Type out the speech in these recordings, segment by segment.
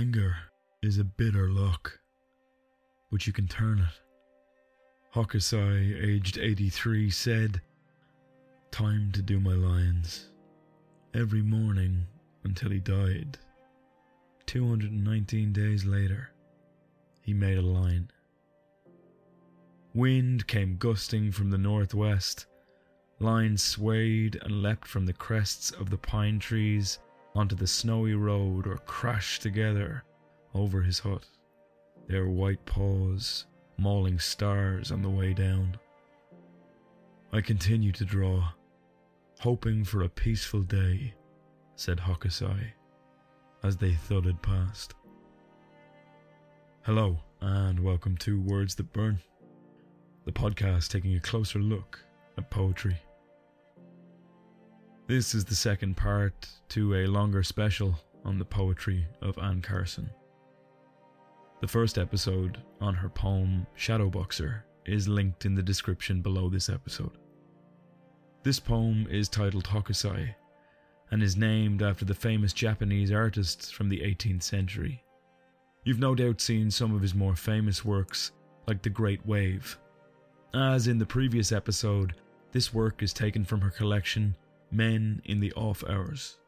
Anger is a bitter luck, but you can turn it. Hokusai, aged 83, said, Time to do my lines. Every morning until he died. 219 days later, he made a line. Wind came gusting from the northwest. Lines swayed and leapt from the crests of the pine trees onto the snowy road or crashed together over his hut, their white paws mauling stars on the way down. I continue to draw, hoping for a peaceful day, said Hokusai, as they thudded past. Hello, and welcome to Words That Burn, the podcast taking a closer look at poetry. This is the second part to a longer special on the poetry of Anne Carson. The first episode on her poem Shadowboxer is linked in the description below this episode. This poem is titled Hokusai and is named after the famous Japanese artist from the 18th century. You've no doubt seen some of his more famous works, like The Great Wave. As in the previous episode, this work is taken from her collection Men in the Off Hours.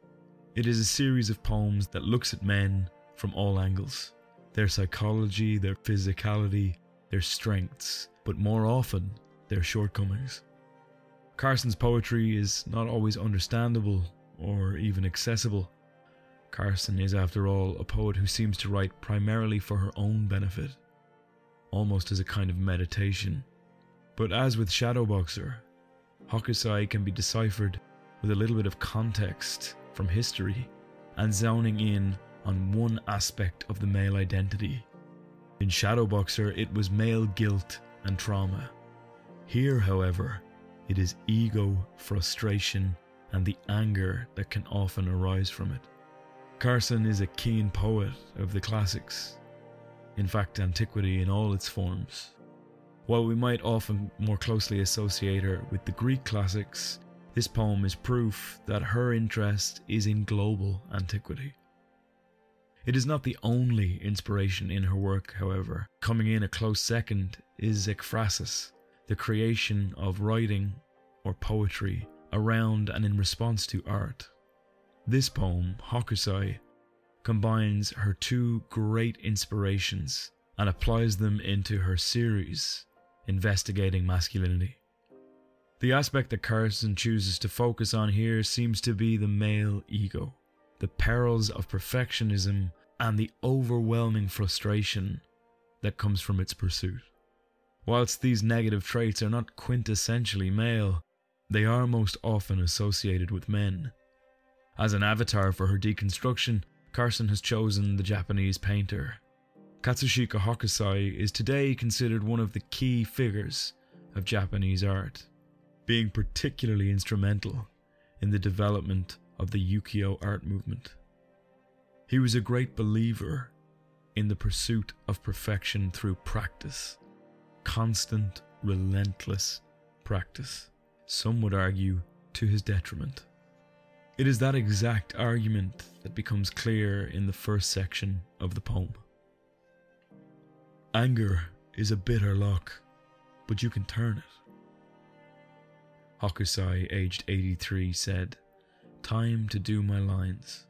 It is a series of poems that looks at men from all angles their psychology, their physicality, their strengths, but more often, their shortcomings. Carson's poetry is not always understandable or even accessible. Carson is, after all, a poet who seems to write primarily for her own benefit, almost as a kind of meditation. But as with Shadowboxer, Hokusai can be deciphered with a little bit of context from history and zoning in on one aspect of the male identity. In Shadowboxer, it was male guilt and trauma. Here, however, it is ego, frustration, and the anger that can often arise from it. Carson is a keen poet of the classics, in fact, antiquity in all its forms. While we might often more closely associate her with the Greek classics, this poem is proof that her interest is in global antiquity. It is not the only inspiration in her work, however. Coming in a close second is ekphrasis, the creation of writing or poetry around and in response to art. This poem, Hokusai, combines her two great inspirations and applies them into her series, investigating masculinity. The aspect that Carson chooses to focus on here seems to be the male ego, the perils of perfectionism, and the overwhelming frustration that comes from its pursuit. Whilst these negative traits are not quintessentially male, they are most often associated with men. As an avatar for her deconstruction, Carson has chosen the Japanese painter. Katsushika Hokusai is today considered one of the key figures of Japanese art being particularly instrumental in the development of the ukiyo art movement. He was a great believer in the pursuit of perfection through practice, constant, relentless practice, some would argue to his detriment. It is that exact argument that becomes clear in the first section of the poem. Anger is a bitter luck, but you can turn it. Hokusai, aged 83, said, Time to do my lines.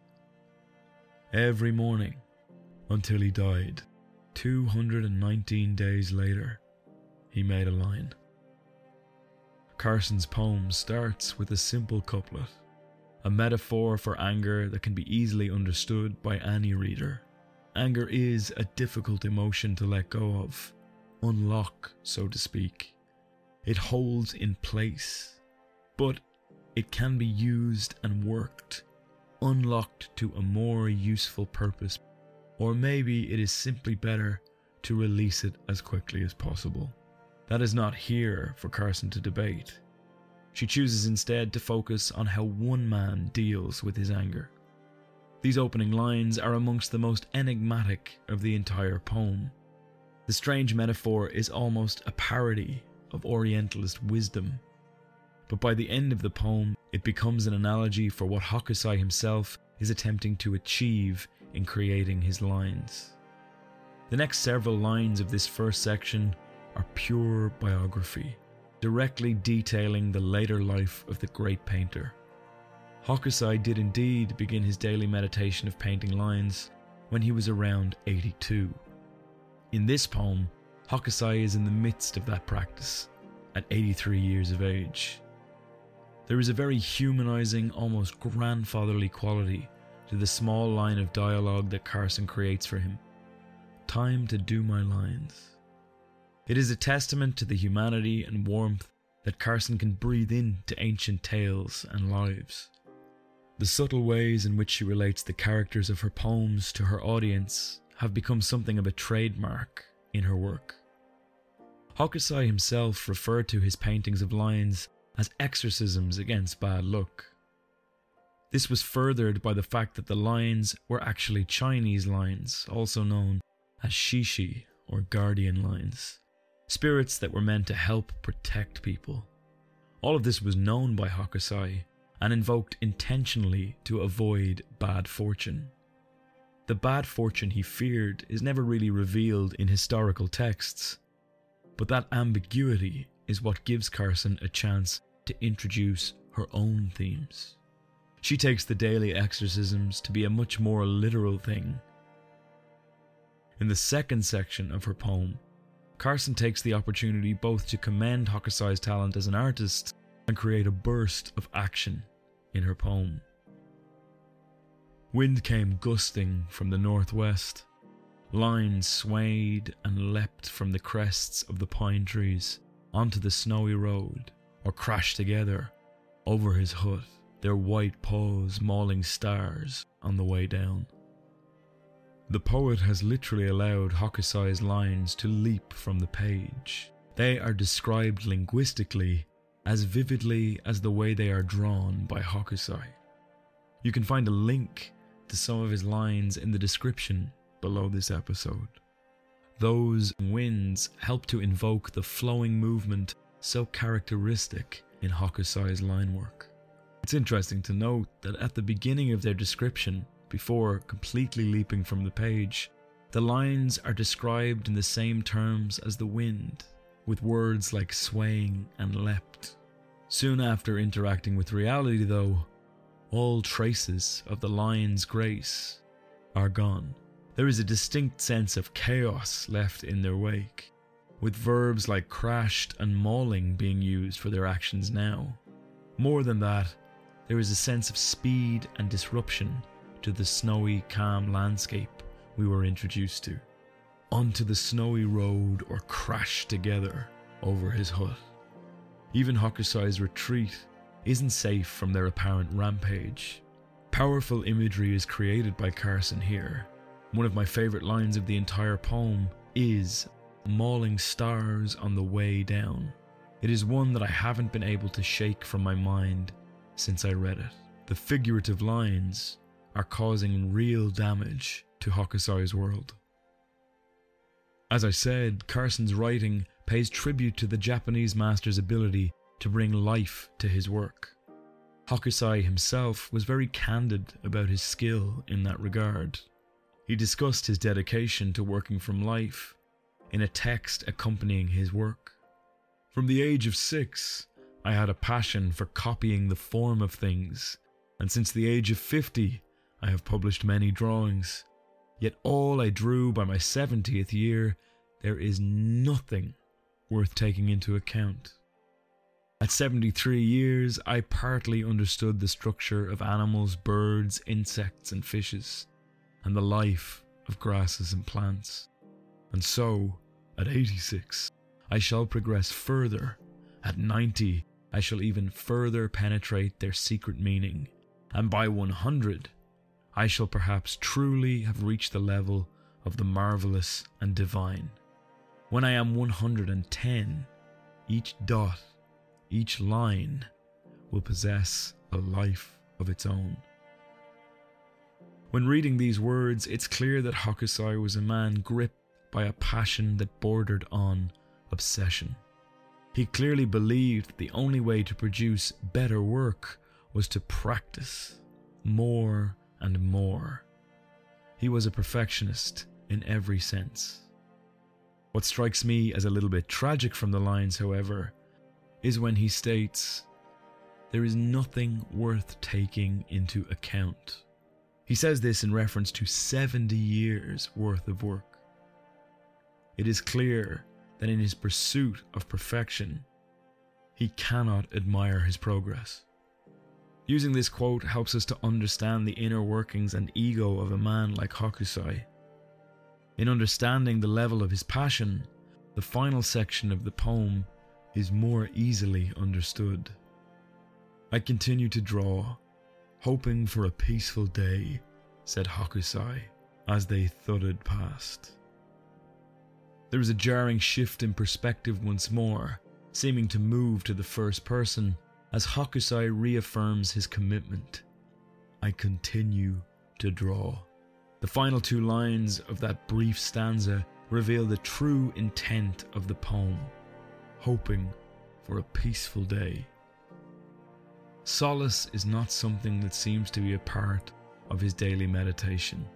Every morning, until he died, 219 days later, he made a line. Carson's poem starts with a simple couplet, a metaphor for anger that can be easily understood by any reader. Anger is a difficult emotion to let go of, unlock, so to speak. It holds in place but it can be used and worked, unlocked to a more useful purpose, or maybe it is simply better to release it as quickly as possible. That is not here for Carson to debate. She chooses instead to focus on how one man deals with his anger. These opening lines are amongst the most enigmatic of the entire poem. The strange metaphor is almost a parody of Orientalist wisdom but by the end of the poem, it becomes an analogy for what Hokusai himself is attempting to achieve in creating his lines. The next several lines of this first section are pure biography, directly detailing the later life of the great painter. Hokusai did indeed begin his daily meditation of painting lines when he was around 82. In this poem, Hokusai is in the midst of that practice at 83 years of age. There is a very humanizing, almost grandfatherly quality to the small line of dialogue that Carson creates for him. Time to do my lines. It is a testament to the humanity and warmth that Carson can breathe into ancient tales and lives. The subtle ways in which she relates the characters of her poems to her audience have become something of a trademark in her work. Hokusai himself referred to his paintings of lions as exorcisms against bad luck. This was furthered by the fact that the lions were actually Chinese lions, also known as shishi or guardian lions, spirits that were meant to help protect people. All of this was known by Hokusai and invoked intentionally to avoid bad fortune. The bad fortune he feared is never really revealed in historical texts, but that ambiguity is what gives Carson a chance to introduce her own themes. She takes the daily exorcisms to be a much more literal thing. In the second section of her poem, Carson takes the opportunity both to commend Hokusai's talent as an artist and create a burst of action in her poem. Wind came gusting from the northwest. Lines swayed and leapt from the crests of the pine trees onto the snowy road or crashed together over his hut, their white paws mauling stars on the way down. The poet has literally allowed Hokusai's lines to leap from the page. They are described linguistically as vividly as the way they are drawn by Hokusai. You can find a link to some of his lines in the description below this episode. Those winds help to invoke the flowing movement so characteristic in Hokusai's line work. It's interesting to note that at the beginning of their description, before completely leaping from the page, the lines are described in the same terms as the wind, with words like swaying and leapt. Soon after interacting with reality, though, all traces of the lion's grace are gone. There is a distinct sense of chaos left in their wake, with verbs like crashed and mauling being used for their actions now. More than that, there is a sense of speed and disruption to the snowy, calm landscape we were introduced to. Onto the snowy road or crash together over his hut. Even Hokusai's retreat isn't safe from their apparent rampage. Powerful imagery is created by Carson here. One of my favourite lines of the entire poem is Mauling stars on the way down. It is one that I haven't been able to shake from my mind since I read it. The figurative lines are causing real damage to Hokusai's world. As I said, Carson's writing pays tribute to the Japanese master's ability to bring life to his work. Hokusai himself was very candid about his skill in that regard. He discussed his dedication to working from life in a text accompanying his work. From the age of six, I had a passion for copying the form of things, and since the age of 50, I have published many drawings. Yet all I drew by my 70th year, there is nothing worth taking into account. At 73 years, I partly understood the structure of animals, birds, insects, and fishes, and the life of grasses and plants. And so, at 86, I shall progress further. At 90, I shall even further penetrate their secret meaning. And by 100, I shall perhaps truly have reached the level of the marvelous and divine. When I am 110, each dot, each line will possess a life of its own. When reading these words, it's clear that Hokusai was a man gripped by a passion that bordered on obsession. He clearly believed the only way to produce better work was to practice more and more. he was a perfectionist in every sense. What strikes me as a little bit tragic from the lines, however, is when he states, There is nothing worth taking into account. He says this in reference to 70 years worth of work. It is clear that in his pursuit of perfection, he cannot admire his progress. Using this quote helps us to understand the inner workings and ego of a man like Hokusai. In understanding the level of his passion, the final section of the poem is more easily understood. I continue to draw, hoping for a peaceful day, said Hokusai as they thudded past. There is a jarring shift in perspective once more, seeming to move to the first person as Hokusai reaffirms his commitment. I continue to draw. The final two lines of that brief stanza reveal the true intent of the poem, hoping for a peaceful day. Solace is not something that seems to be a part of his daily meditation,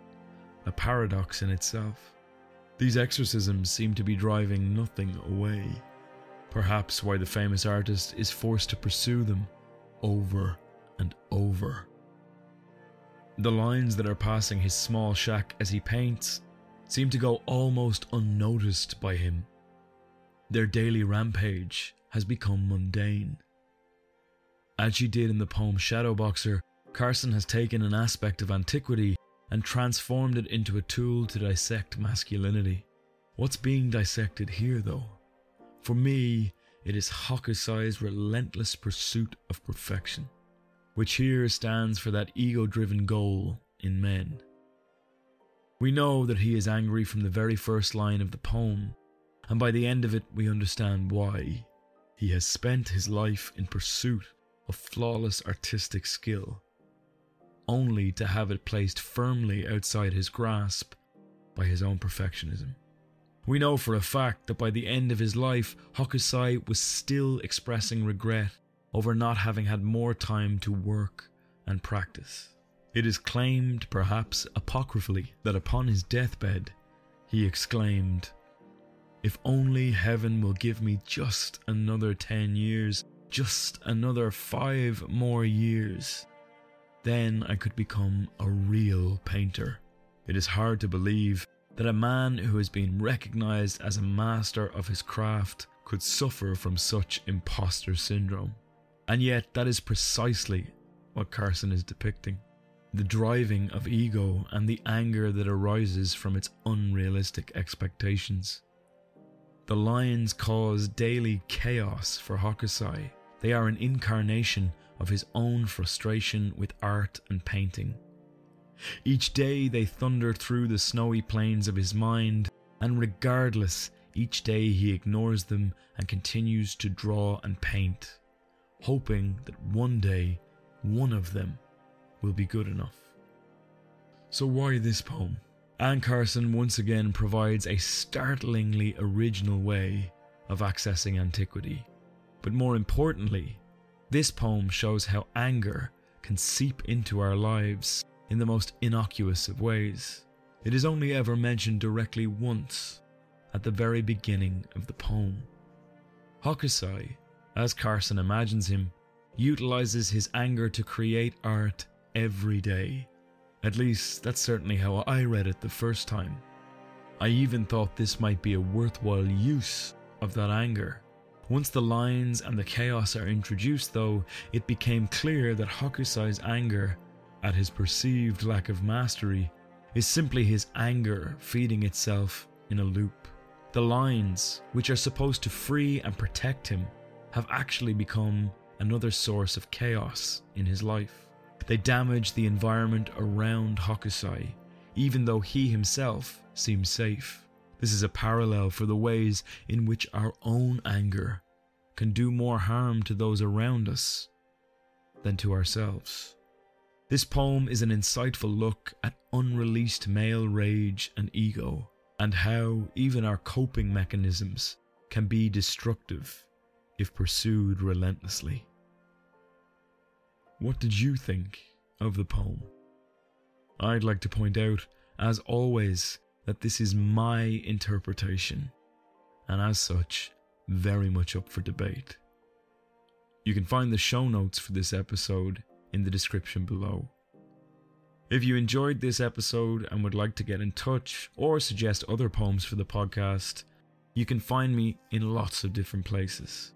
a paradox in itself. These exorcisms seem to be driving nothing away. Perhaps why the famous artist is forced to pursue them over and over. The lines that are passing his small shack as he paints seem to go almost unnoticed by him. Their daily rampage has become mundane. As she did in the poem Shadowboxer, Carson has taken an aspect of antiquity and transformed it into a tool to dissect masculinity. What's being dissected here, though? For me, it is Hokusai's relentless pursuit of perfection, which here stands for that ego driven goal in men. We know that he is angry from the very first line of the poem, and by the end of it, we understand why. He has spent his life in pursuit of flawless artistic skill only to have it placed firmly outside his grasp by his own perfectionism. We know for a fact that by the end of his life, Hokusai was still expressing regret over not having had more time to work and practice. It is claimed, perhaps apocryphally, that upon his deathbed, he exclaimed, If only heaven will give me just another ten years, just another five more years, then I could become a real painter. It is hard to believe that a man who has been recognized as a master of his craft could suffer from such imposter syndrome. And yet, that is precisely what Carson is depicting the driving of ego and the anger that arises from its unrealistic expectations. The lions cause daily chaos for Hokusai. They are an incarnation of his own frustration with art and painting. Each day they thunder through the snowy plains of his mind, and regardless, each day he ignores them and continues to draw and paint, hoping that one day one of them will be good enough. So, why this poem? Anne Carson once again provides a startlingly original way of accessing antiquity, but more importantly, this poem shows how anger can seep into our lives in the most innocuous of ways. It is only ever mentioned directly once, at the very beginning of the poem. Hokusai, as Carson imagines him, utilizes his anger to create art every day. At least, that's certainly how I read it the first time. I even thought this might be a worthwhile use of that anger. Once the lines and the chaos are introduced, though, it became clear that Hokusai's anger at his perceived lack of mastery is simply his anger feeding itself in a loop. The lines, which are supposed to free and protect him, have actually become another source of chaos in his life. They damage the environment around Hokusai, even though he himself seems safe. This is a parallel for the ways in which our own anger can do more harm to those around us than to ourselves. This poem is an insightful look at unreleased male rage and ego, and how even our coping mechanisms can be destructive if pursued relentlessly. What did you think of the poem? I'd like to point out as always, that this is my interpretation, and as such, very much up for debate. You can find the show notes for this episode in the description below. If you enjoyed this episode and would like to get in touch or suggest other poems for the podcast, you can find me in lots of different places.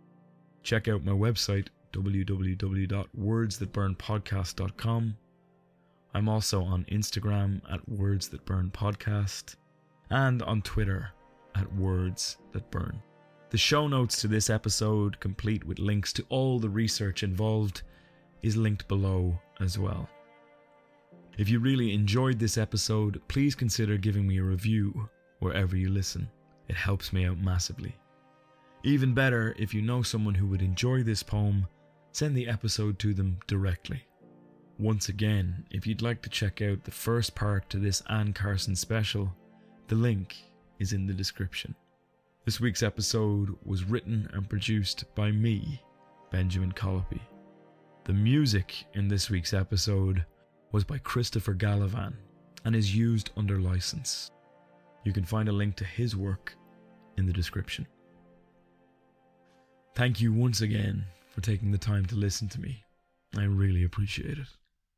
Check out my website, www.wordsthatburnpodcast.com. I'm also on Instagram at Words That Burn Podcast and on Twitter at Words That Burn. The show notes to this episode, complete with links to all the research involved, is linked below as well. If you really enjoyed this episode, please consider giving me a review wherever you listen. It helps me out massively. Even better, if you know someone who would enjoy this poem, send the episode to them directly. Once again, if you'd like to check out the first part to this Anne Carson special, the link is in the description. This week's episode was written and produced by me, Benjamin Colopy. The music in this week's episode was by Christopher Gallivan and is used under license. You can find a link to his work in the description. Thank you once again for taking the time to listen to me. I really appreciate it.